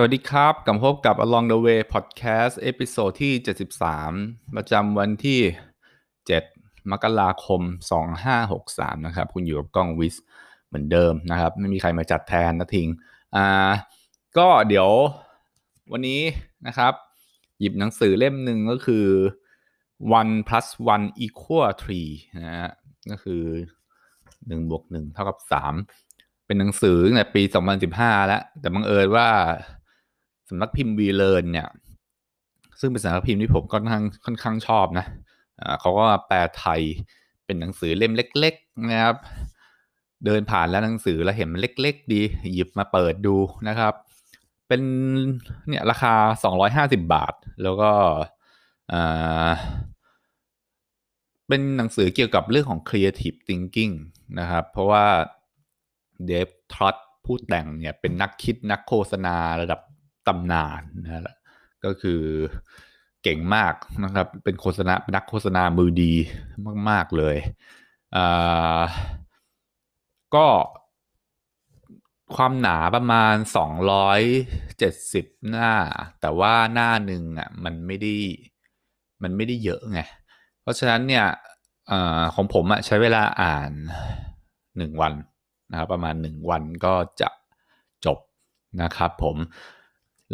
สวัสดีครับ กลับพบกับ Along the Way Podcast episode ที่ 73 ประจำวันที่ 7 มกราคม 2563 นะครับ คุณอยู่กับกล้องวิสเหมือนเดิมนะครับ ไม่มีใครมาจัดแทนนะทิงอ่าก็เดี๋ยววันนี้นะครับ หยิบหนังสือเล่มหนึ่งก็คือ one plus one equal three นะฮะก็คือ1บวก1เท่ากับ 3 เป็นหนังสือในปี 2015 แล้ว แต่บังเอิญว่า สำนักพิมพ์วีเลนเนี่ย ซึ่งเป็นสำนักพิมพ์ที่ผมค่อนข้างค่อนข้างชอบนะเขาก็แปลไทยเป็นหนังสือเล่มเล็ก ๆ นะครับ เดินผ่านแล้วหนังสือแล้วเห็นมันเล็ก ๆ ดีหยิบมาเปิดดูนะครับ เป็นเนี่ยราคา 250 บาท แล้วก็เป็นหนังสือเกี่ยวกับเรื่องของ creative thinking นะครับ เพราะว่าเดฟทรอตผู้แต่งเนี่ยเป็นนักคิดนักโฆษณาระดับ ตำนานนะก็คือเก่งมากนะครับ เป็นโฆษณาเป็นนักโฆษณามือดีมาก ๆ เลยอ่าก็ความหนาประมาณ 270 หน้า แต่ว่าหน้าหนึ่งอะมันไม่ได้มันไม่ได้เยอะไง เพราะฉะนั้นเนี่ยอของผมอะใช้เวลาอ่าน 1 วันนะครับประมาณ 1 วันก็จะจบนะครับผม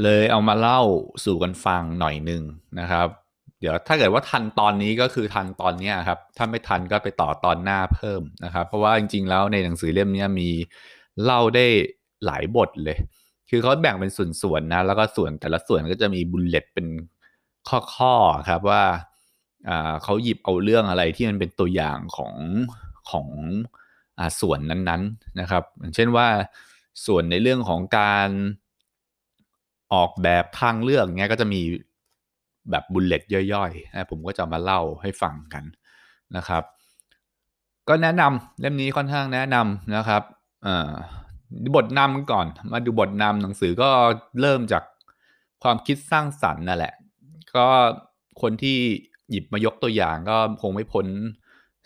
เลยเอามาเล่าสู่กันฟังหน่อยหนึ่งนะครับ เดี๋ยวถ้าเกิดว่าทันตอนนี้ก็คือทันตอนนี้ครับ ถ้าไม่ทันก็ไปต่อตอนหน้าเพิ่มนะครับ เพราะว่าจริง ๆ แล้วในหนังสือเล่มนี้มีเล่าได้หลายบทเลย คือเขาแบ่งเป็นส่วนๆนะ แล้วก็ส่วนแต่ละส่วนก็จะมีบุลเลตเป็นข้อๆครับว่าเขาหยิบเอาเรื่องอะไรที่มันเป็นตัวอย่างของของอส่วนนั้นๆนะครับ อย่างเช่นว่าส่วนในเรื่องของการ ออกแบบทางเลือกเงี้ยก็จะมีแบบบุลเลตย่อยๆนะผมก็จะมาเล่าให้ฟังกันนะครับ ก็แนะนำเล่มนี้ค่อนข้างแนะนำนะครับบทนำก่อน มาดูบทนำหนังสือก็เริ่มจากความคิดสร้างสรรค์นั่นแหละ ก็คนที่หยิบมายกตัวอย่างก็คงไม่พ้น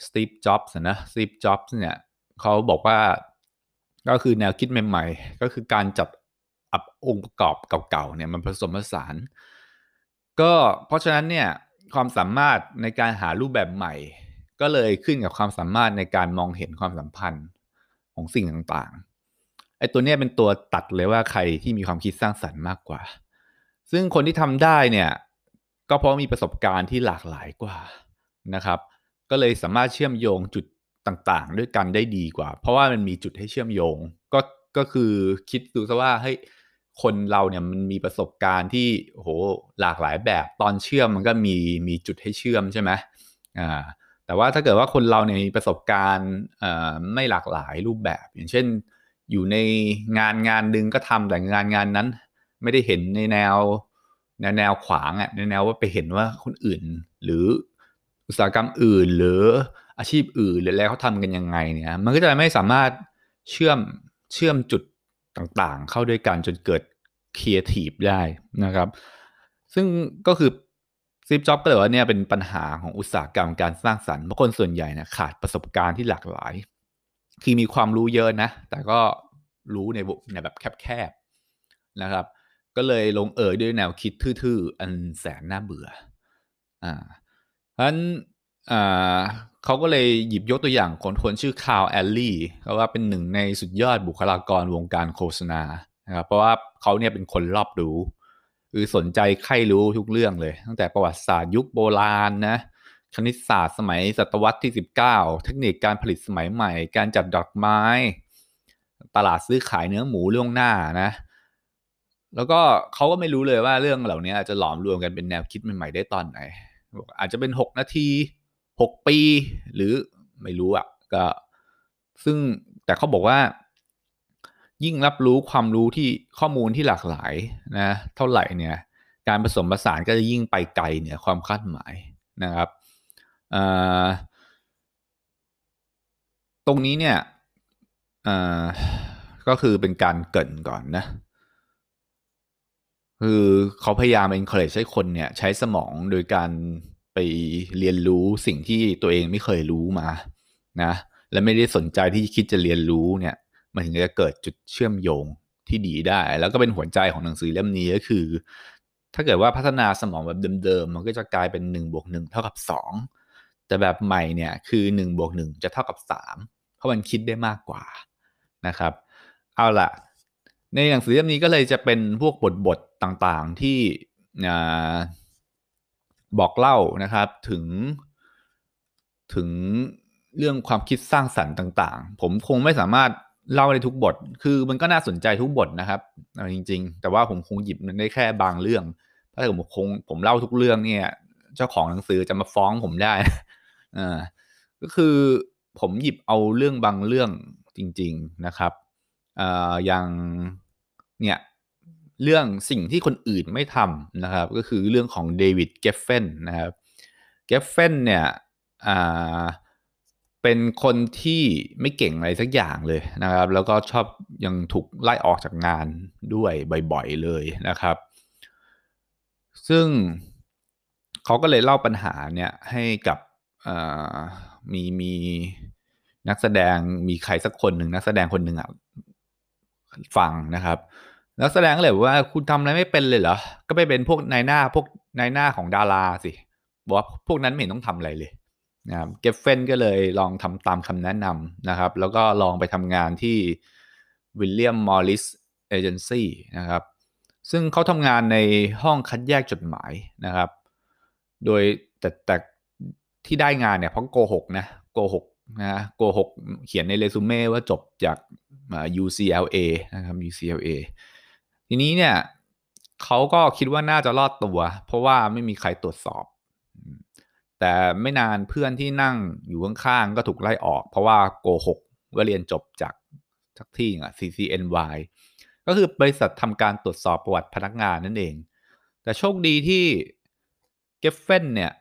สตีฟจ็อบส์นะสตีฟจ็อบส์เนี่ยเขาบอกว่าก็คือแนวคิดใหม่ ๆ ก็คือการจับ องค์ประกอบเก่าๆเนี่ยมันผสมผสาน ก็เพราะฉะนั้นเนี่ยความสามารถในการหารูปแบบใหม่ ก็เลยขึ้นกับความสามารถในการมองเห็นความสัมพันธ์ของสิ่งต่างๆไอ้ตัวนี้เป็นตัวตัดเลยว่าใครที่มีความคิดสร้างสรรค์มากกว่า ซึ่งคนที่ทำได้เนี่ยก็เพราะมีประสบการณ์ที่หลากหลายกว่านะครับ ก็เลยสามารถเชื่อมโยงจุดต่างๆ ด้วยกันได้ดีกว่า เพราะว่ามันมีจุดให้เชื่อมโยง ก็ก็คือคิดดูซะว่าเฮ้ย คนเราเนี่ยมันมีประสบการณ์ที่โหหลากหลายแบบตอนเชื่อมมันก็มีมีจุดให้เชื่อมใช่ไหมอ่าแต่ว่าถ้าเกิดว่าคนเราเนี่ยมีประสบการณ์อ่าไม่หลากหลายรูปแบบ อย่างเช่น อยู่ในงานงานหนึ่งก็ทำแต่งานงานนั้น ไม่ได้เห็นในแนวแนวแนวขวางอะ่ะในแนวว่าไปเห็นว่าคนอื่น หรืออุตสาหกรรมอื่น หรืออาชีพอื่นหรืออะไรเขาทำกันยังไงเนี่ย มันก็จะไม่สามารถเชื่อมเชื่อมจุด ต่างๆ เข้าด้วยกันจนเกิดครีเอทีฟได้นะครับ ซึ่งก็คือสตีฟจ็อบส์ก็เลยว่าเนี่ยเป็นปัญหาของอุตสาหกรรมการสร้างสรรค์เพราะคนส่วนใหญ่นะขาดประสบการณ์ที่หลากหลาย คือมีความรู้เยอะนะ แต่ก็รู้ในในแบบแคบๆนะครับ ก็เลยลงเอยด้วยแนวคิดทื่อๆ อันแสนน่าเบื่ออ่าเพราะฉะนั้นอ่า เขาก็เลยหยิบยกตัวอย่างคนคนชื่อคาร์ลแอลลี่เขาว่าเป็นหนึ่งในสุดยอดบุคลากรวงการโฆษณานะครับเพราะว่าเขาเนี่ยเป็นคนรอบรู้คือสนใจใครรู้ทุกเรื่องเลย ตั้งแต่ประวัติศาสตร์ยุคโบราณนะคณิตศาสตร์สมัยศตวรรษที่ 19 เทคนิคการผลิตสมัยใหม่ การจัดดอกไม้ ตลาดซื้อขายเนื้อหมูล่วงหน้านะ แล้วก็เขาก็ไม่รู้เลยว่าเรื่องเหล่านี้จะหลอมรวมกันเป็นแนวคิดใหม่ๆได้ตอนไหน อาจจะเป็น 6 นาที 6 ปี หรือไม่รู้อะ่ะก็ซึ่งแต่เขาบอกว่า ยิ่งรับรู้ความรู้ที่ข้อมูลที่หลากหลายนะเท่าไหร่เนี่ยการผสมผสานก็จะยิ่งไปไกลเนี่ยความคาดหมายนะครับตรงนี้เนี่ยก็คือเป็นการเกินก่อนนะ คือเขาพยายาม encourage ให้คนเนี่ยใช้สมองโดยการ ไปเรียนรู้สิ่งที่ตัวเองไม่เคยรู้มานะ และไม่ได้สนใจที่คิดจะเรียนรู้เนี่ย มันถึงจะเกิดจุดเชื่อมโยงที่ดีได้ แล้วก็เป็นหัวใจของหนังสือเล่มนี้ก็คือ ถ้าเกิดว่าพัฒนาสมองแบบเดิมๆมันก็จะกลายเป็น1บวก1เท่ากับ 2 แต่แบบใหม่เนี่ยคือ1บวก1จะเท่ากับ 3 เพราะมันคิดได้มากกว่านะครับ เอาละในหนังสือเล่มนี้ก็เลยจะเป็นพวกบทบทต่างๆที่ บอกเล่านะครับถึงถึงเรื่องความคิดสร้างสรรค์ต่าง ๆ ผมคงไม่สามารถเล่าในทุกบท คือมันก็น่าสนใจทุกบทนะครับจริง ๆ แต่ว่าผมคงหยิบมันได้แค่บางเรื่อง ถ้าเกิดผมคงผมเล่าทุกเรื่องเนี่ย เจ้าของหนังสือจะมาฟ้องผมได้อ่าก็คือผมหยิบเอาเรื่องบางเรื่องจริง ๆนะครับอ่าอย่างเนี่ย เรื่องสิ่งที่คนอื่นไม่ทำนะครับ ก็คือเรื่องของเดวิดเกฟเฟนนะครับเกฟเฟนเนี่ยเป็นคนที่ไม่เก่งอะไรสักอย่างเลยนะครับ แล้วก็ชอบยังถูกไล่ออกจากงานด้วยบ่อยๆเลยนะครับ ซึ่งเขาก็เลยเล่าปัญหาเนี่ยให้กับมีมีนักแสดงมีใครสักคนหนึ่งนักแสดงคนหนึ่งอะฟังนะครับ นักแสดงก็เลยว่าคุณทำอะไรไม่เป็นเลยเหรอ ก็ไปเป็นพวกนายหน้าพวกนายหน้าของดาราสิบอกว่าพวกนั้นไม่เห็นต้องทำอะไรเลยนะครับเกฟเฟนก็เลยลองทำตามคำแนะนำนะครับ แล้วก็ลองไปทำงานที่ William Morris Agency นะครับ ซึ่งเขาทำงานในห้องคัดแยกจดหมายนะครับ โดยแต่แต่ที่ได้งานเนี่ยเพราะโกหกนะโกหกนะโกหกเขียนในเรซูเม่ว่าจบจาก UCLA นะครับ UCLA ทีนี้เนี่ยเขาก็คิดว่าน่าจะรอดตัว เพราะว่าไม่มีใครตรวจสอบ แต่ไม่นานเพื่อนที่นั่งอยู่ข้างๆก็ถูกไล่ออก เพราะว่าโกหกว่าเรียนจบจากทักที่อะ CCNY ก็คือบริษัททำการตรวจสอบประวัติพนักงานนั่นเอง แต่โชคดีที่เกฟเฟนเนี่ย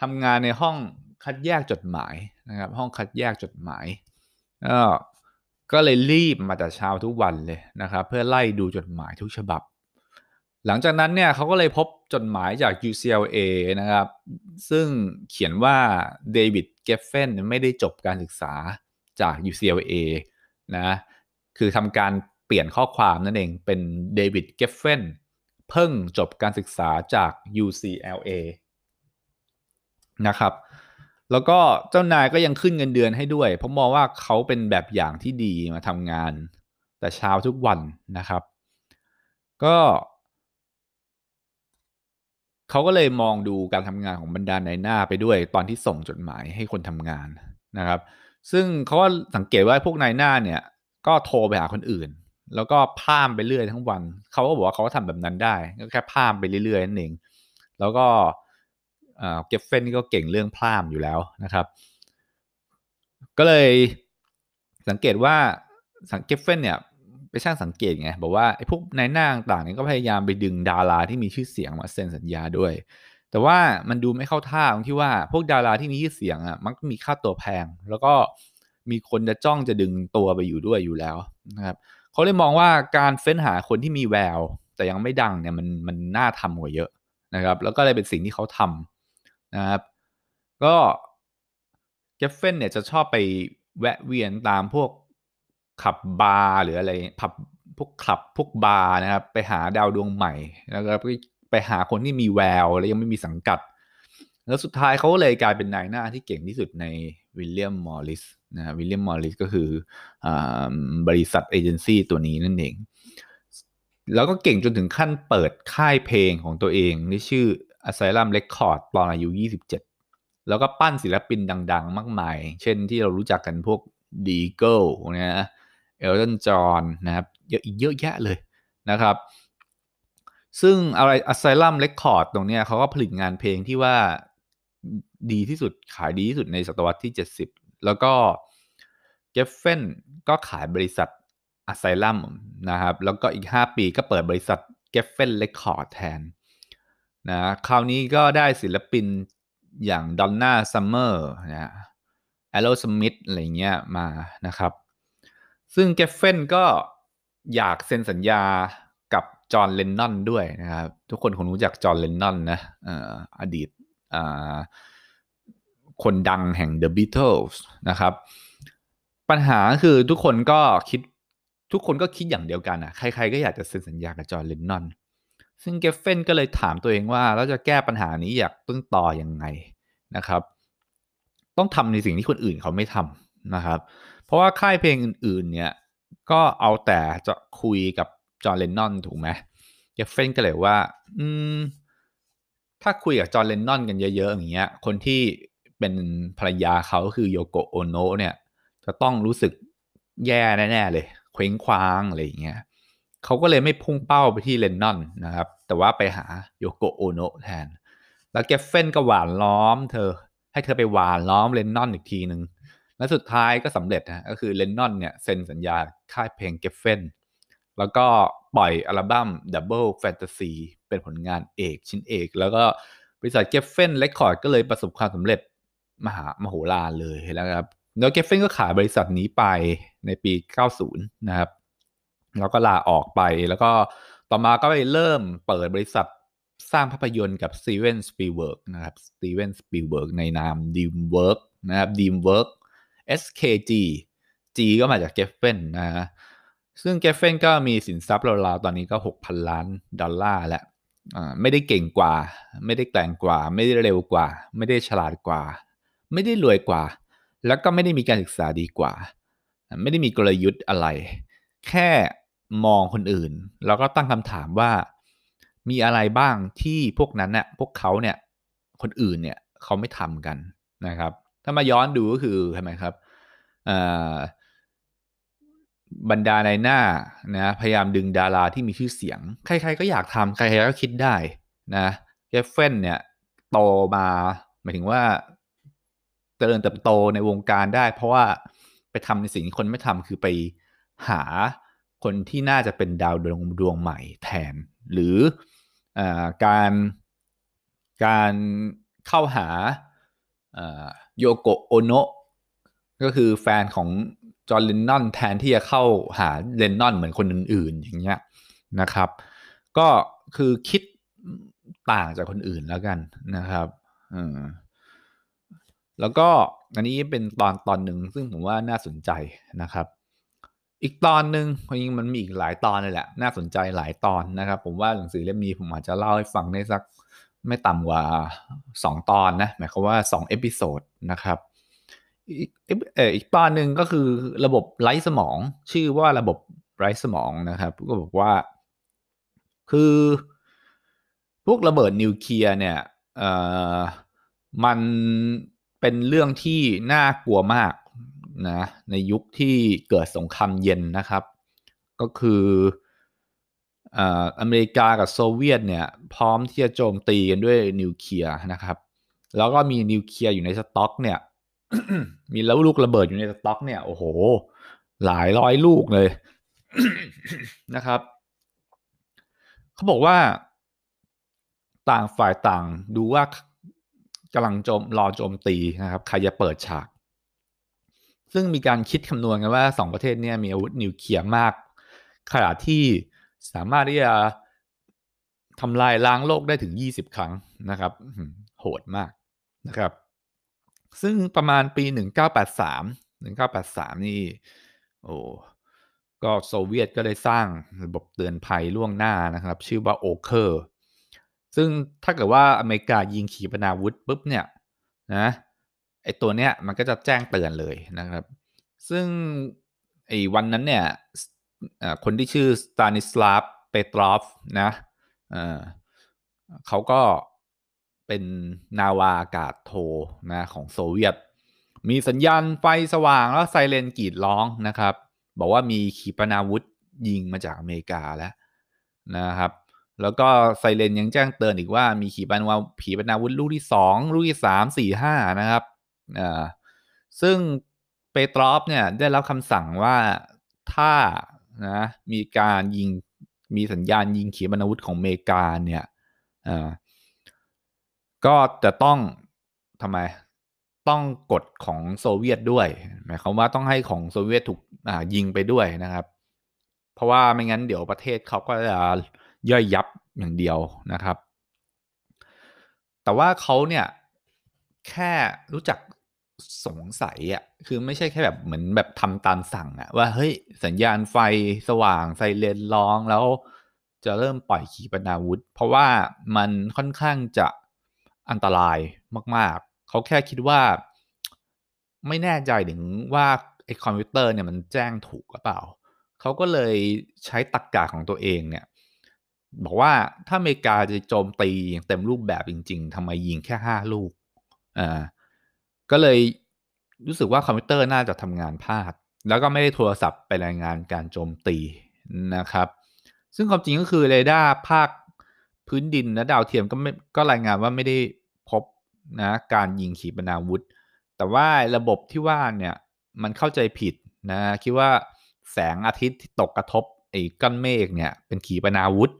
ทำงานในห้องคัดแยกจดหมายนะครับ ห้องคัดแยกจดหมาย ก็เลยรีบมาแต่เช้าทุกวันเลยนะครับ เพื่อไล่ดูจดหมายทุกฉบับ หลังจากนั้นเนี่ยเขาก็เลยพบจดหมายจาก UCLA นะครับ ซึ่งเขียนว่าเดวิดเกฟเฟนไม่ได้จบการศึกษาจาก UCLA นะคือทำการเปลี่ยนข้อความนั่นเองเป็นเดวิดเกฟเฟนเพิ่งจบการศึกษาจาก UCLA นะครับ แล้วก็เจ้านายก็ยังขึ้นเงินเดือนให้ด้วย เพราะมองว่าเขาเป็นแบบอย่างที่ดีมาทำงาน แต่เช้าทุกวันนะครับ ก็เขาก็เลยมองดูการทำงานของบรรดาในหน้าไปด้วย ตอนที่ส่งจดหมายให้คนทำงานนะครับ ซึ่งเขาก็สังเกตว่าพวกนายหน้าเนี่ย ก็โทรไปหาคนอื่น แล้วก็พามไปเรื่อยทั้งวัน เขาก็บอกว่าเขาก็ทำแบบนั้นได้ก็แค่พามไปเรื่อยๆนั่นเองแล้วก็เก็บเฟนนี่ก็เก่งเรื่องพรามอยู่แล้วนะครับ ก็เลยสังเกตว่าสังเกตเฟนเนี่ยไปช่างสังเกตไงบอกว่าไอ้พวกนายหน้าต่างเนี่ยก็พยายามไปดึงดาราที่มีชื่อเสียงมาเซ็นสัญญาด้วย แต่ว่ามันดูไม่เข้าท่าตรงที่ว่าพวกดาราที่มีชื่อเสียงอะมักมีค่าตัวแพง แล้วก็มีคนจะจ้องจะดึงตัวไปอยู่ด้วยอยู่แล้วนะครับเขาเลยมองว่าการเฟ้นหาคนที่มีแวว แต่ยังไม่ดังเนี่ยมันมันน่าทำกว่าเยอะนะครับ แล้วก็เลยเป็นสิ่งที่เขาทำ นะครับก็เกฟเฟนเนี่ยจะชอบไปแวะเวียนตามพวกผับบาร์หรืออะไรผับพวกผับพวกบาร์นะครับไปหาดาวดวงใหม่แล้วก็ไปหาคนที่มีแววแล้วยังไม่มีสังกัด แล้วสุดท้ายเขาเลยกลายเป็นนายหน้าที่เก่งที่สุดในวิลเลียมมอริสนะวิลเลียมมอริสก็คืเออบริษัทเอเจนซี่ตัวนี้นั่นเอง แล้วก็เก่งจนถึงขั้นเปิดค่ายเพลงของตัวเองที่ชื่อ Asylum Record ตอนอายุ 27 แล้วก็ปั้นศิลปินดัง ๆ มากมาย เช่นที่เรารู้จักกันพวก The Eagles นะเอลตันจอห์นนะครับเยอะอีกเยอะแยะเลยนะครับ ซึ่งอะไร Asylum Record ตรงนี้เขาก็ผลิตงานเพลงที่ว่าดีที่สุดขายดีที่สุดในศตวรรษที่ 70 แล้วก็เกฟเฟนก็ขายบริษัท Asylum นะครับ แล้วก็อีก 5 ปีก็เปิดบริษัท g e f f e n Record แทน นะคราวนี้ก็ได้ศิลปินอย่างดอนน่าซัมเมอร์นะแอโรสมิธอะไรเงี้ยมานะครับ ซึ่งเกฟเฟนก็อยากเซ็นสัญญากับจอห์นเลนนอนด้วยนะครับ ทุกคนคงรู้จักจอห์นเลนนอนนะอดีตคนดังแห่ง The Beatles นะครับ ปัญหาคือทุกคนก็คิดทุกคนก็คิดอย่างเดียวกันอะใครๆก็อยากจะเซ็นสัญญากับจอห์นเลนนอน ซึ่งเกฟเฟนก็เลยถามตัวเองว่าเราจะแก้ปัญหานี้อยากต้นต่อยังไงนะครับ ต้องทำในสิ่งที่คนอื่นเขาไม่ทำนะครับ เพราะว่าค่ายเพลงอื่นๆเนี่ยก็เอาแต่จะคุยกับจอร์เลนนอนถูกไหมเกฟเฟนก็เลยว่า อืม ถ้าคุยกับจอร์เลนนอนกันเยอะๆอย่างเงี้ย คนที่เป็นภรรยาเขาคือโยโกโอโนะเนี่ย จะต้องรู้สึกแย่แน่ๆเลย เคว้งคว้างอะไรอย่างเงี้ย เขาก็เลยไม่พุ่งเป้าไปที่เลนนอนนะครับ แต่ว่าไปหาโยโกโอโนะแทน แล้วเกฟเฟนก็หว่านล้อมเธอ ให้เธอไปหว่านล้อมเลนนอนอีกทีหนึ่งและสุดท้ายก็สำเร็จนะก็คือเลนนอนเนี่ยเซ็นสัญญาค่ายเพลงเกฟเฟนแล้วก็ปล่อยอัลบั้ม Double Fantasy เป็นผลงานเอกชิ้นเอก แล้วก็บริษัทเกฟเฟน Record ก็เลยประสบความสำเร็จมหามโหฬารเลยแล้วครับแล้วเกฟเฟนก็ขายบริษัทนี้ไปในปี 90 นะครับ แล้วก็ลาออกไปแล้วก็ต่อมาก็ไปเริ่มเปิดบริษัทสร้างภาพยนตร์กับสตีเวนสปีเวิร์กนะครับสตีเวนสปีเวิร์กในนามดีมเวิร์กนะครับดีมเวิร์ก SKG G ก็มาจากเกฟเฟนนะฮะซึ่งเกฟเฟนก็มีสินทรัพย์ราวๆตอนนี้ก็ 6,000 ล้านดอลลาร์แล้วไม่ได้เก่งกว่า ไม่ได้แกร่งกว่า ไม่ได้เร็วกว่า ไม่ได้ฉลาดกว่า ไม่ได้รวยกว่า แล้วก็ไม่ได้มีการศึกษาดีกว่า ไม่ได้มีกลยุทธ์อะไร แค่ มองคนอื่น แล้วก็ตั้งคำถามว่ามีอะไรบ้างที่พวกนั้นเนี่ยพวกเขาเนี่ยคนอื่นเนี่ยเขาไม่ทำกันนะครับ ถ้ามาย้อนดูก็คือใช่ไหมครับบรรดาในหน้านะพยายามดึงดาราที่มีชื่อเสียง ใคร ๆ ก็อยากทำใครๆก็คิดได้นะเจฟเฟนเนี่ยโตมาหมายถึงว่าเจริญเติบโตในวงการได้ เพราะว่าไปทำในสิ่งที่คนไม่ทำคือไปหา คนที่น่าจะเป็นดาวดวงดวงใหม่แทน หรืออการการเข้าหาโยโกโอโนะก็คือแฟนของจอร์เลนนอนแทนที่จะเข้าหาเลนนอนเหมือนคนอื่น ๆ อย่างเงี้ยนะครับ ก็คือคิดต่างจากคนอื่นแล้วกันนะครับแล้วก็อันนี้เป็นตอนตอนหนึ่งซึ่งผมว่าน่าสนใจนะครับ อีกตอนหนึ่งจริงมันมีอีกหลายตอนเลยแหละ น่าสนใจหลายตอนนะครับ ผมว่าหนังสือเล่มนี้ผมอาจจะเล่าให้ฟังได้สักไม่ต่ำกว่า 2 ตอนนะ หมายความว่า 2 episode นะครับอีกอีกตอนหนึ่งก็คือระบบไร้สมอง ชื่อว่าระบบไร้สมองนะครับก็บอกว่า คือพวกระเบิดนิวเคลียร์เนี่ยเอ่อมันเป็นเรื่องที่น่ากลัวมาก นะในยุคที่เกิดสงครามเย็นนะครับ ก็คืออเมริกากับโซเวียตเนี่ยพร้อมที่จะโจมตีกันด้วยนิวเคลียร์นะครับ แล้วก็มีนิวเคลียร์อยู่ในสต็อกเนี่ยมีแล้วลูกระเบิดอยู่ในสต็อกเนี่ยโอ้โห หลายร้อยลูกเลยนะครับเขาบอกว่าต่างฝ่ายต่างดูว่ากำลังโจมรอโจมตีนะครับ ใครจะเปิดฉาก ซึ่งมีการคิดคำนวณกันว่าสองประเทศนี้มีอาวุธนิวเคลียร์มาก ขนาดที่สามารถที่จะทำลายล้างโลกได้ถึง 20 ครั้งนะครับโหดมากนะครับ ซึ่งประมาณปี 1983 1983 นี่โอ้ก็โซเวียตก็ได้สร้างระบบเตือนภัยล่วงหน้านะครับ ชื่อว่าโอเคอร์ซึ่งถ้าเกิดว่าอเมริกายิงขีปนาวุธปุ๊บเนี่ยนะ ไอตัวเนี้ยมันก็จะแจ้งเตือนเลยนะครับ ซึ่งไอวันนั้นเนี่ยคนที่ชื่อสตานิสลาฟเปตรอฟนะเขาก็เป็นนาวาอากาศโทนะของโซเวียต มีสัญญาณไฟสว่างแล้วไซเรนกรีดร้องนะครับ บอกว่ามีขีปนาวุธยิงมาจากอเมริกาแล้วนะครับ แล้วก็ไซเรนยังแจ้งเตือนอีกว่ามีขีปนาวุธขีปนาวุธลูกที่สองลูกที่สามสี่ห้านะครับ ซึ่งเปตรอฟเนี่ยได้รับคำสั่งว่าถ้านะมีการยิงมีสัญญาณยิงขีปนาวุธของเมกาเนี่ยก็จะต้องทำไมต้องกฎของโซเวียตด้วยหมายความว่าต้องให้ของโซเวียตถูกยิงไปด้วยนะครับ เพราะว่าไม่งั้นเดี๋ยวประเทศเขาก็จะย่อยยับอย่างเดียวนะครับ แต่ว่าเขาเนี่ยแค่รู้จัก สงสัยอะ่ะคือไม่ใช่แค่แบบเหมือนแบบทำตามสั่งอะ่ะว่าเฮ้ยสัญญาณไฟสว่างไซเรนร้องแล้วจะเริ่มปล่อยขีปนาวุธ เพราะว่ามันค่อนข้างจะอันตรายมาก ๆ เขาแค่คิดว่า ไม่แน่ใจถึงว่าไอ้คอมพิวเตอร์เนี่ยมันแจ้งถูกหรือเปล่า เขาก็เลยใช้ตรกกะของตัวเองเนี่ย บอกว่าถ้าอเมริกาจะโจมตีอย่างเต็มรูปแบบจริง ๆทำไมยิงแค่ห้าลูกอ่า ก็เลยรู้สึกว่าคอมพิวเตอร์น่าจะทำงานพลาด แล้วก็ไม่ได้โทรศัพท์ไปรายงานการโจมตีนะครับ ซึ่งความจริงก็คือเรดาร์ภาคพื้นดินและดาวเทียมก็ไม่ก็รายงานว่าไม่ได้พบนะการยิงขีปนาวุธ แต่ว่าระบบที่ว่าเนี่ยมันเข้าใจผิดนะคิดว่าแสงอาทิตย์ที่ตกกระทบไอ้ก้อนเมฆเนี่ยเป็นขีปนาวุธ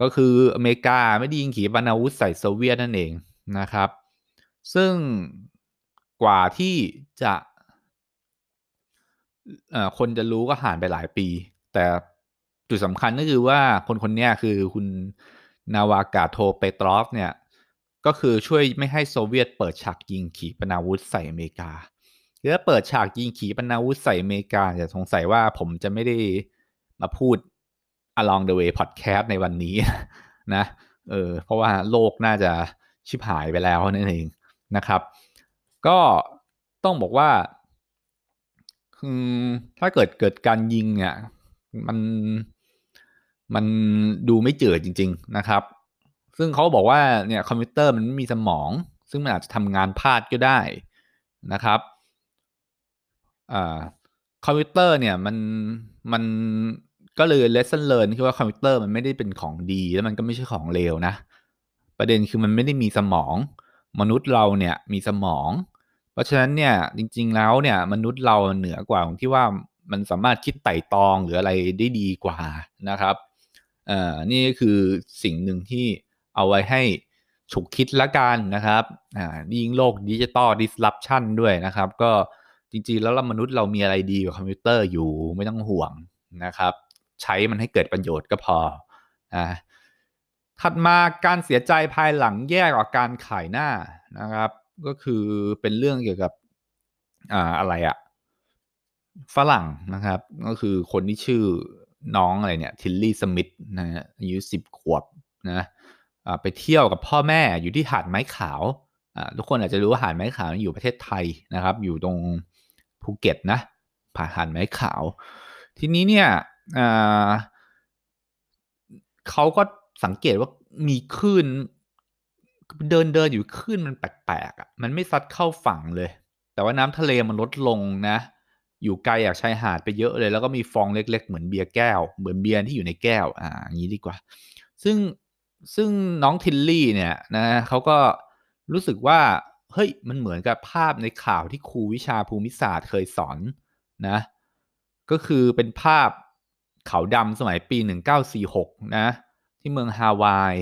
ก็คืออเมริกาไม่ได้ยิงขีปนาวุธใส่โซเวียตนั่นเองนะครับ ซึ่ง กว่าที่จะคนจะรู้ก็ผ่านไปหลายปี แต่จุดสำคัญก็คือว่าคนคนนี้คือคุณนาวากาโทเปตรอฟเนี่ยก็คือช่วยไม่ให้โซเวียตเปิดฉากยิงขีปนาวุธใส่อเมริกาหรือเปิดฉากยิงขีปนาวุธใส่อเมริกาจะสงสัยว่าผมจะไม่ได้มาพูด along the way podcast ในวันนี้นะ เออ เพราะว่าโลกน่าจะชิบหายไปแล้วนั่นเองนะครับ ก็ต้องบอกว่าถ้าเกิดเกิดการยิงเนี่ยมันมันดูไม่จืดจริง ๆนะครับ ซึ่งเขาบอกว่าเนี่ยคอมพิวเตอร์มันไม่มีสมอง ซึ่งมันอาจจะทำงานพลาดก็ได้นะครับอ่าคอมพิวเตอร์เนี่ยมันมันก็เลย lesson learn คือว่าคอมพิวเตอร์มันไม่ได้เป็นของดี แล้วมันก็ไม่ใช่ของเลวนะ ประเด็นคือมันไม่ได้มีสมอง มนุษย์เราเนี่ยมีสมอง ราะฉะนั้นเนี่ยจริง ๆ แล้วเนี่ยมนุษย์เราเหนือกว่าที่ว่ามันสามารถคิดไต่ตองหรืออะไรได้ดีกว่านะครับอ่านี่คือสิ่งหนึ่งที่เอาไว้ให้ฉุกคิดละกันนะครับอ่ายิ่งโลกดิจิตอล disruption ด้วยนะครับ ก็จริง ๆ แล้วมนุษย์เรามีอะไรดีกว่าคอมพิวเตอร์อยู่ไม่ต้องห่วงนะครับ ใช้มันให้เกิดประโยชน์ก็พออ่าถัดมาการเสียใจภายหลังแย่กว่าการขายหน้านะครับ ก็คือเป็นเรื่องเกี่ยวกับอ่าอะไรอะฝรั่งนะครับ ก็คือคนที่ชื่อน้องอะไรเนี่ยทิลลี่สมิธนะฮะอายุสิบขวบนะไปเที่ยวกับพ่อแม่อยู่ที่หาดไม้ขาวทุกคนอาจจะรู้ว่าหาดไม้ขาวอยู่ประเทศไทยนะครับ อยู่ตรงภูเก็ตนะผ่านหาดไม้ขาว ทีนี้เนี่ยเขาก็สังเกตว่ามีคลื่น เดินเดินอยู่คลื่นมันแปลกๆอะมันไม่ซัดเข้าฝั่งเลย แต่ว่าน้ำทะเลมันลดลงนะ อยู่ไกลจากชายหาดไปเยอะเลย แล้วก็มีฟองเล็ก ๆ เหมือนเบียร์แก้ว เหมือนเบียร์ที่อยู่ในแก้วอ่าอย่างนี้ดีกว่า ซึ่งซึ่งน้องทิลลี่เนี่ยนะเขาก็รู้สึกว่าเฮ้ยมันเหมือนกับภาพในข่าวที่ครูวิชาภูมิศาสตร์เคยสอนนะ ก็คือเป็นภาพเขาดำสมัยปี 1946 นะ ที่เมืองฮาวาย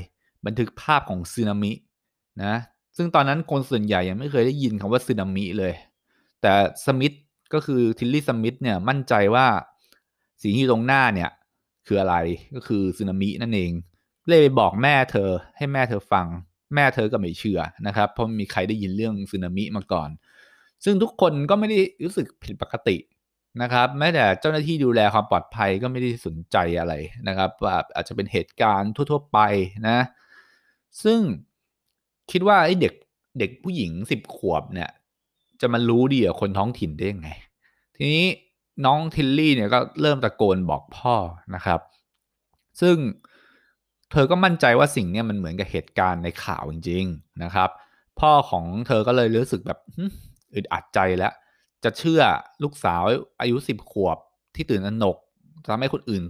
บันทึกภาพของสึนามิ นะซึ่งตอนนั้นคนส่วนใหญ่ยังไม่เคยได้ยินคำว่าสึนามิเลย แต่สมิธก็คือทิลลี่สมิธเนี่ยมั่นใจว่าสิ่งที่ตรงหน้าเนี่ยคืออะไรก็คือสึนามินั่นเอง เลยไปบอกแม่เธอให้แม่เธอฟัง แม่เธอก็ไม่เชื่อนะครับเพราะมีใครได้ยินเรื่องสึนามิมาก่อน ซึ่งทุกคนก็ไม่ได้รู้สึกผิดปกตินะครับแม้แต่เจ้าหน้าที่ดูแลความปลอดภัยก็ไม่ได้สนใจอะไรนะครับว่าอาจจะเป็นเหตุการณ์ทั่ว ๆ ไปนะ ซึ่ง คิดว่าไอ้เด็กเด็กผู้หญิงสิบขวบเนี่ย จะมารู้ดีกับคนท้องถิ่นได้ยังไง ทีนี้น้องทิลลี่เนี่ยก็เริ่มตะโกนบอกพ่อนะครับ ซึ่งเธอก็มั่นใจว่าสิ่งนี้มันเหมือนกับเหตุการณ์ในข่าวจริง ๆนะครับ พ่อของเธอก็เลยรู้สึกแบบอึดอัดใจแล้ว จะเชื่อลูกสาวอายุสิบขวบที่ตื่นตระหนกทำให้คนอื่น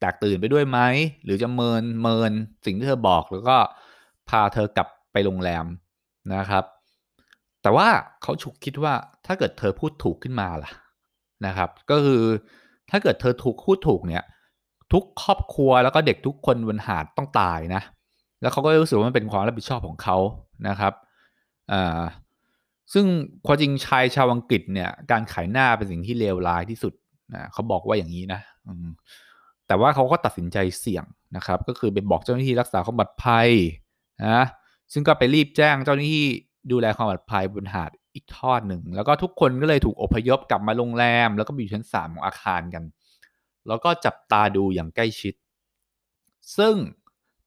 แตกตื่นไปด้วยไหม หรือจะเมินเมินสิ่งที่เธอบอกแล้วก็พาเธอกลับ ไปโรงแรมนะครับ แต่ว่าเขาฉุกคิดว่าถ้าเกิดเธอพูดถูกขึ้นมาล่ะนะครับ ก็คือถ้าเกิดเธอถูกพูดถูกเนี่ย ทุกครอบครัวแล้วก็เด็กทุกคนบนหาดต้องตายนะ แล้วเขาก็รู้สึกว่ามันเป็นความรับผิดชอบของเขานะครับอ่าซึ่งความจริงชายชาวอังกฤษเนี่ยการขายหน้าเป็นสิ่งที่เลวร้ายที่สุดนะเขาบอกว่าอย่างนี้นะแต่ว่าเขาก็ตัดสินใจเสี่ยงนะครับ ก็คือไปบอกเจ้าหน้าที่รักษาความปลอดภัยนะ ซึ่งก็ไปรีบแจ้งเจ้าหน้าที่ดูแลความปลอดภัยบนหาดอีกทอดหนึ่ง แล้วก็ทุกคนก็เลยถูกอพยพกลับมาโรงแรม แล้วก็อยู่ชั้นสามของอาคารกัน แล้วก็จับตาดูอย่างใกล้ชิด ซึ่ง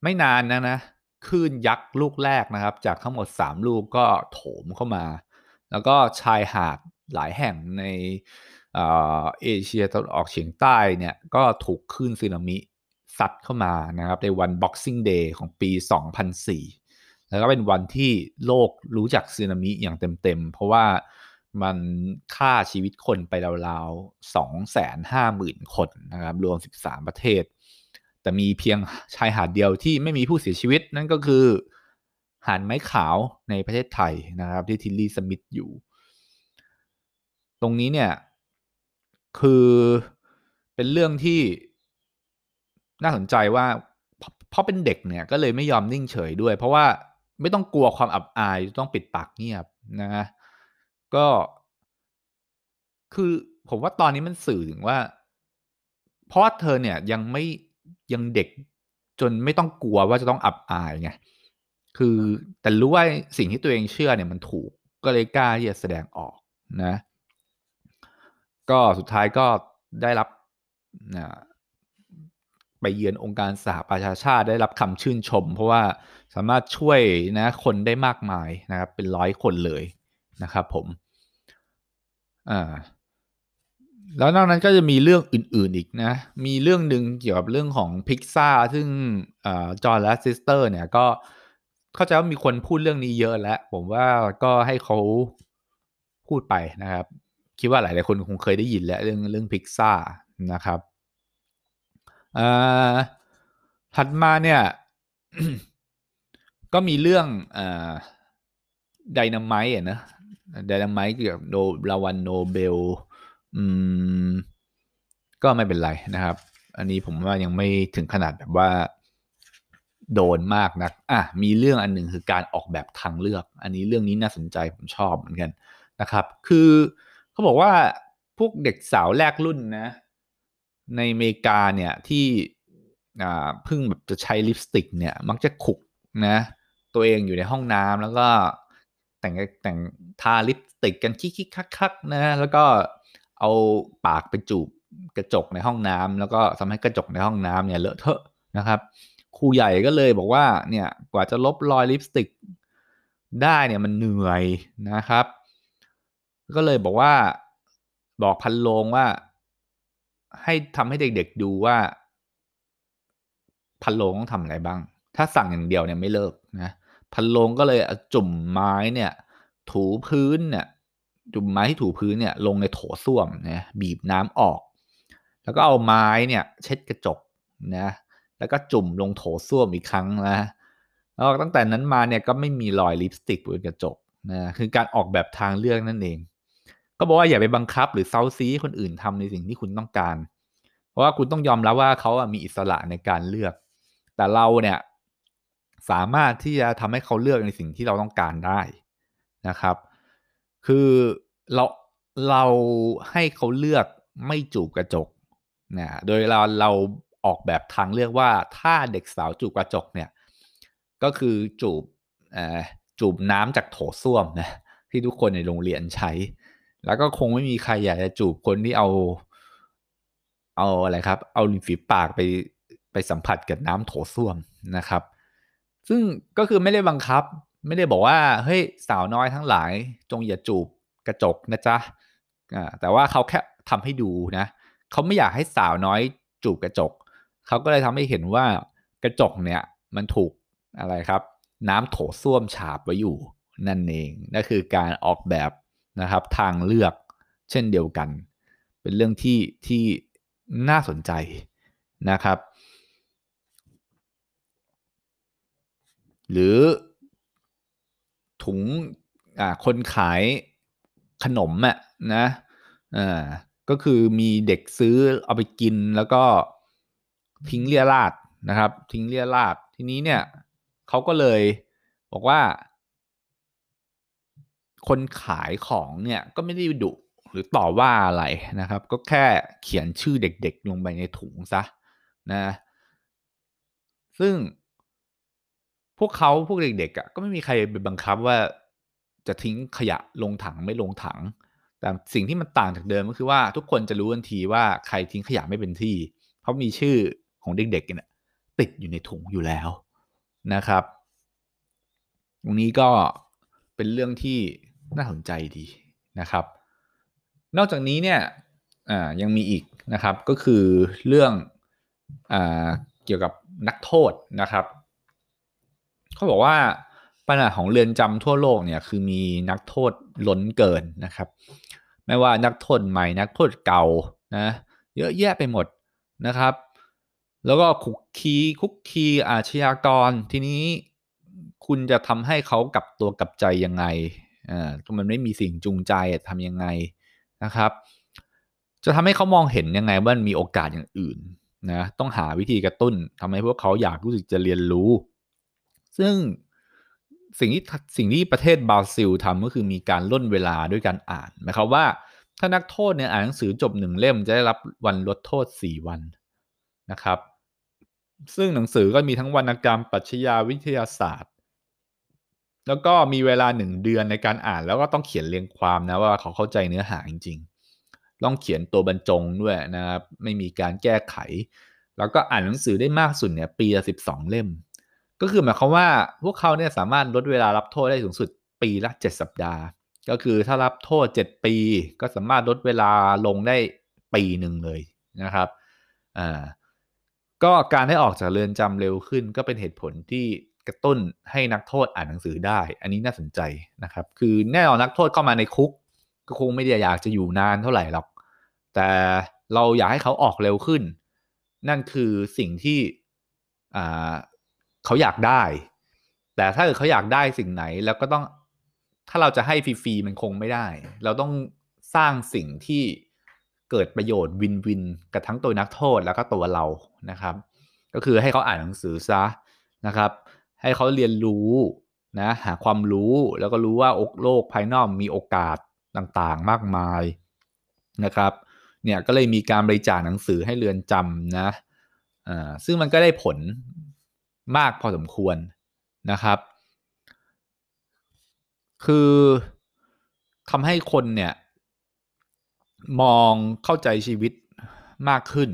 ไม่นานนะนะคลื่นยักษ์ลูกแรกนะครับ จากทั้งหมด 3 ลูกก็โถมเข้ามา แล้วก็ชายหาดหลายแห่งในเอเชียตะวันออกเฉียงใต้เนี่ยก็ถูกคลื่นสึนามิซัดเข้ามานะครับในวัน Boxing Day ของปี 2004 แล้วก็เป็นวันที่โลกรู้จักสึนามิอย่างเต็มๆ เพราะว่ามันฆ่าชีวิตคนไปราวๆ250,000คนนะครับ รวม 13 ประเทศ แต่มีเพียงชายหาดเดียวที่ไม่มีผู้เสียชีวิต นั่นก็คือหาดไม้ขาวในประเทศไทยนะครับ ที่ทิลลี่สมิธอยู่ ตรงนี้เนี่ยคือเป็นเรื่องที่น่าสนใจว่าเพราะเป็นเด็กเนี่ยก็เลยไม่ยอมนิ่งเฉยด้วย เพราะว่า ไม่ต้องกลัวความอับอาย ต้องปิดปากเงียบนะก็ คือผมว่าตอนนี้มันสื่อถึงว่า เพราะว่าเธอเนี่ยยังไม่ยังเด็กจนไม่ต้องกลัวว่าจะต้องอับอายไงคือแต่รู้ว่าสิ่งที่ตัวเองเชื่อเนี่ยมันถูกก็เลยกล้าที่จะแสดงออกนะ ก็สุดท้ายก็ได้รับนะไปเยือนองค์การสหประชาชาติได้รับคำชื่นชม เพราะว่า สามารถช่วยนะคนได้มากมายนะครับเป็นร้อยคนเลยนะครับผมอ่าแล้วนอกนั้นก็จะมีเรื่องอื่นๆอีกนะ มีเรื่องหนึ่งเกี่ยวกับเรื่องของพิกซ่าซึ่งJohn Lasseter เนี่ยก็เข้าใจว่ามีคนพูดเรื่องนี้เยอะแล้ว ผมว่าก็ให้เขาพูดไปนะครับ คิดว่าหลาย ๆ คนคงเคยได้ยินแล้วเรื่องเรื่องพิกซ่านะครับถัดมาเนี่ย ก็มีเรื่องไดนาไมต์อะนะไดนาไมต์เกี่ยวกับโนรางวัลโนเบลอืมก็ไม่เป็นไรนะครับ อันนี้ผมว่ายังไม่ถึงขนาดแบบว่า โดนมากนักอะมีเรื่องอันหนึ่งคือการออกแบบทางเลือก อันนี้เรื่องนี้น่าสนใจผมชอบเหมือนกันนะครับ คือเขาบอกว่าพวกเด็กสาวแรกรุ่นนะ ในอเมริกาเนี่ยที่อ่าเพิ่งแบบจะใช้ลิปสติกเนี่ย มักจะขุกนะ ตัวเองอยู่ในห้องน้ำแล้วก็แต่งแต่งทาลิปสติกกันคิกๆคักๆนะแล้วก็เอาปากไปจูบกระจกในห้องน้ำแล้วก็ทำให้กระจกในห้องน้ำเนี่ยเลอะเทอะนะครับครูใหญ่ก็เลยบอกว่าเนี่ยกว่าจะลบรอยลิปสติกได้เนี่ยมันเหนื่อยนะครับ ก็เลยบอกว่าบอกพันโลงว่า ให้ทำให้เด็กๆดูว่าพันโลงต้องทำอะไรบ้าง ถ้าสั่งอย่างเดียวเนี่ยไม่เลิกนะ พันโลงก็เลยจุ่มไม้เนี่ย ถูพื้นเนี่ย จุ่มไม้ที่ถูพื้นเนี่ย ลงในโถส้วมนะบีบน้ำออก แล้วก็เอาไม้เนี่ย เช็ดกระจกนะ แล้วก็จุ่มลงโถส้วมอีกครั้งนะแล้วตั้งแต่นั้นมาเนี่ยก็ไม่มีรอยลิปสติกบนกระจกนะคือการออกแบบทางเลือกนั่นเอง ก็บอกว่าอย่าไปบังคับหรือเซาซีคนอื่นทำในสิ่งที่คุณต้องการ เพราะว่าคุณต้องยอมรับว่าเขามีอิสระในการเลือก แต่เราเนี่ย สามารถที่จะทำให้เขาเลือกในสิ่งที่เราต้องการได้นะครับ คือเราเราให้เขาเลือกไม่จูบกระจกนะโดยเราเราออกแบบทางเลือกว่าถ้าเด็กสาวจูบกระจกเนี่ยก็คือจูบจูบน้ำจากโถส้วมนะที่ทุกคนในโรงเรียนใช้ แล้วก็คงไม่มีใครอยากจะจูบคนที่เอา เอาอะไรครับ เอาลิ้นฝีปากไปไปสัมผัสกับน้ำโถส้วมนะครับ ซึ่งก็คือไม่ได้บังคับ ไม่ได้บอกว่าเฮ้ยสาวน้อยทั้งหลาย จงอย่าจูบกระจกนะจ๊ะแต่ว่าเขาแค่ทำให้ดูนะเขาไม่อยากให้สาวน้อยจูบกระจกเขาก็เลยทำให้เห็นว่ากระจกเนี่ยมันถูกอะไรครับ น้ำโถส้วมฉาบไว้อยู่นั่นเองนั่นคือการออกแบบนะครับทางเลือกเช่นเดียวกัน เป็นเรื่องที่ที่น่าสนใจนะครับ หรือถุงคนขายขนมอะนะอ่าก็คือมีเด็กซื้อเอาไปกินแล้วก็ทิ้งเลี่ยราดนะครับ ทิ้งเลี่ยราดทีนี้เนี่ยเขาก็เลยบอกว่า คนขายของเนี่ยก็ไม่ได้ดุหรือต่อว่าอะไรนะครับ ก็แค่เขียนชื่อเด็กๆลงไปในถุงซะนะ ซึ่ง พวกเขาพวกเด็กๆอะก็ไม่มีใครไปบังคับว่าจะทิ้งขยะลงถังไม่ลงถัง แต่สิ่งที่มันต่างจากเดิมก็คือว่าทุกคนจะรู้ทันทีว่าใครทิ้งขยะไม่เป็นที่ เพราะมีชื่อของเด็กๆเนี่ยติดอยู่ในถุงอยู่แล้วนะครับ ตรงนี้ก็เป็นเรื่องที่น่าสนใจดีนะครับ นอกจากนี้เนี่ยยังมีอีกนะครับก็คือเรื่องอเกี่ยวกับนักโทษนะครับ เขาบอกว่าปัญหาของเรือนจำทั่วโลกเนี่ยคือมีนักโทษล้นเกินนะครับ ไม่ว่านักโทษใหม่นักโทษเก่านะเยอะแยะไปหมดนะครับ แล้วก็คุกคีคุกคีอาชญากรทีนี้คุณจะทำให้เขากลับตัวกลับใจยังไงอ่ามันไม่มีสิ่งจูงใจทำยังไงนะครับ จะทำให้เขามองเห็นยังไงว่ามีโอกาสอย่างอื่นนะต้องหาวิธีกระตุ้นทำให้พวกเขาอยากรู้สึกจะเรียนรู้ ซึ่งสิ่งที่สิ่งที่ประเทศบราซิลทำก็คือมีการล่นเวลาด้วยการอ่านหมายความว่าถ้านักโทษเนี่ยอ่านหนังสือจบหนึ่งเล่มจะได้รับวันลดโทษ 4 วันนะครับ ซึ่งหนังสือก็มีทั้งวรรณกรรมปรัชญาวิทยาศาสตร์ แล้วก็มีเวลาหนึ่งเดือนในการอ่านแล้วก็ต้องเขียนเรียงความนะว่าเขาเข้าใจเนื้อหาจริงๆต้องเขียนตัวบรรจงด้วยนะครับ ไม่มีการแก้ไข แล้วก็อ่านหนังสือได้มากสุดเนี่ยปีละสิบสองเล่ม ก็คือหมายความว่าพวกเขาเนี่ยสามารถลดเวลารับโทษได้สูงสุดปีละ 7 สัปดาห์ ก็คือถ้ารับโทษ 7 ปี ก็สามารถลดเวลาลงได้ปีหนึ่งเลยนะครับอ่าก็การได้ออกจากเรือนจำเร็วขึ้น ก็เป็นเหตุผลที่กระตุ้นให้นักโทษอ่านหนังสือได้ อันนี้น่าสนใจนะครับ คือแน่นอนนักโทษเข้ามาในคุก ก็คงไม่ได้อยากจะอยู่นานเท่าไหร่หรอก แต่เราอยากให้เขาออกเร็วขึ้น นั่นคือสิ่งที่ เขาอยากได้ แต่ถ้าเกิดเขาอยากได้สิ่งไหน แล้วก็ต้องถ้าเราจะให้ฟรีๆมันคงไม่ได้ เราต้องสร้างสิ่งที่เกิดประโยชน์วินวินกับทั้งตัวนักโทษแล้วก็ตัวเรานะครับ ก็คือให้เขาอ่านหนังสือซะนะครับ ให้เขาเรียนรู้นะหาความรู้แล้วก็รู้ว่าโลกภายนอกมีโอกาสต่างๆมากมายนะครับเนี่ยก็เลยมีการบริจาคหนังสือให้เรือนจำนะอ่าซึ่งมันก็ได้ผล มากพอสมควรนะครับ คือทำให้คนเนี่ยมองเข้าใจชีวิตมากขึ้น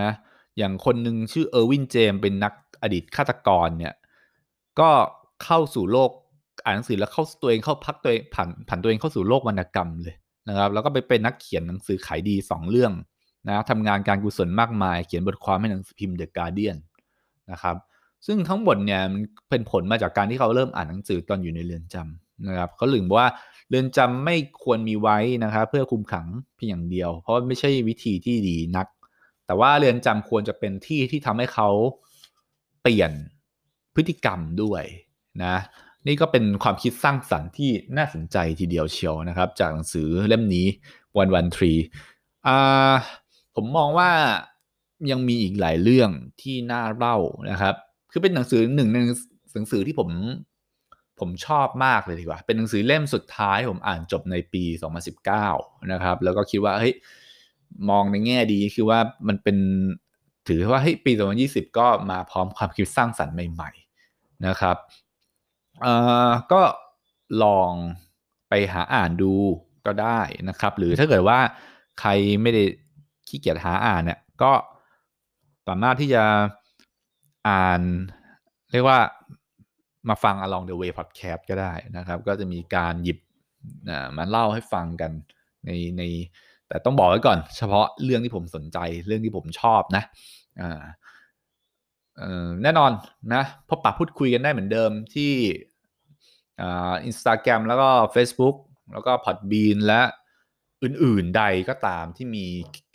นะอย่างคนหนึ่งชื่อเออร์วินเจมเป็นนักอดีตฆาตกรเนี่ยก็เข้าสู่โลกอ่านหนังสือแล้วเข้าตัวเองเข้าพักตัวเองผ่านผ่านตัวเองเข้าสู่โลกวรรณกรรมเลยนะครับ แล้วก็ไปเป็นนักเขียนหนังสือขายดี 2 เรื่องนะทำงานการกุศลมากมาย เขียนบทความให้หนังสือพิมพ์เดอะการเดียนนะครับ ซึ่งทั้งหมดเนี่ยมันเป็นผลมาจากการที่เขาเริ่มอ่านหนังสือตอนอยู่ในเรือนจำนะครับเขาลืมว่าเรือนจำไม่ควรมีไว้นะครับเพื่อคุมขังเพียงอย่างเดียว เพราะไม่ใช่วิธีที่ดีนัก แต่ว่าเรือนจำควรจะเป็นที่ที่ทำให้เขาเปลี่ยนพฤติกรรมด้วยนะนี่ก็เป็นความคิดสร้างสรรค์ที่น่าสนใจทีเดียวเชียวนะครับ จากหนังสือเล่มนี้วันวันทรีอ่าผมมองว่ายังมีอีกหลายเรื่องที่น่าเล่านะครับ คือเป็นหนังสือหนึ่งในหนังสือที่ผมผมชอบมากเลยดีกว่า เป็นหนังสือเล่มสุดท้ายผมอ่านจบในปี 2019 นะครับ แล้วก็คิดว่าเฮ้ยมองในแง่ดีคือว่ามันเป็นถือว่าเฮ้ยปี 2020 ก็มาพร้อมความคิดสร้างสรรค์ใหม่ๆนะครับเอ่อก็ลองไปหาอ่านดูก็ได้นะครับ หรือถ้าเกิดว่าใครไม่ได้ขี้เกียจหาอ่านเนี่ยก็สามารถที่จะ อ่าน เรียกว่ามาฟัง along the way podcast ก็ได้นะครับ ก็จะมีการหยิบมาเล่าให้ฟังกันในในแต่ต้องบอกไว้ก่อน เฉพาะเรื่องที่ผมสนใจเรื่องที่ผมชอบนะอ่าแน่นอนนะพบปะพูดคุยกันได้เหมือนเดิมที่อินสตาแกรมแล้วก็ Facebook แล้วก็ Podbean และอื่น ๆ ใดก็ตามที่มี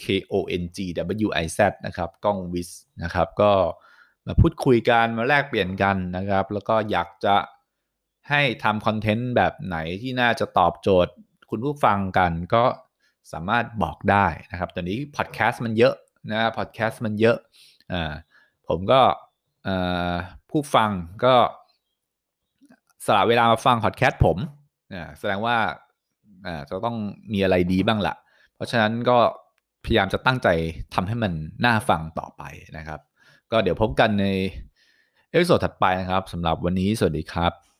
K O N G W I Z นะครับ กล้องวิสนะครับ ก็ มาพูดคุยกันมาแลกเปลี่ยนกันนะครับ แล้วก็อยากจะให้ทำคอนเทนต์แบบไหนที่น่าจะตอบโจทย์คุณผู้ฟังกันก็สามารถบอกได้นะครับตอนนี้พอดแคสต์มันเยอะนะพอดแคสต์มันเยอะอ่าผมก็ผู้ฟังก็สละเวลามาฟังพอดแคสต์ผมแสดงว่าจะต้องมีอะไรดีบ้างล่ะ เพราะฉะนั้นก็พยายามจะตั้งใจทำให้มันน่าฟังต่อไปนะครับ ก็เดี๋ยวพบกันใน episode ถัดไปนะครับสำหรับวันนี้สวัสดีครับ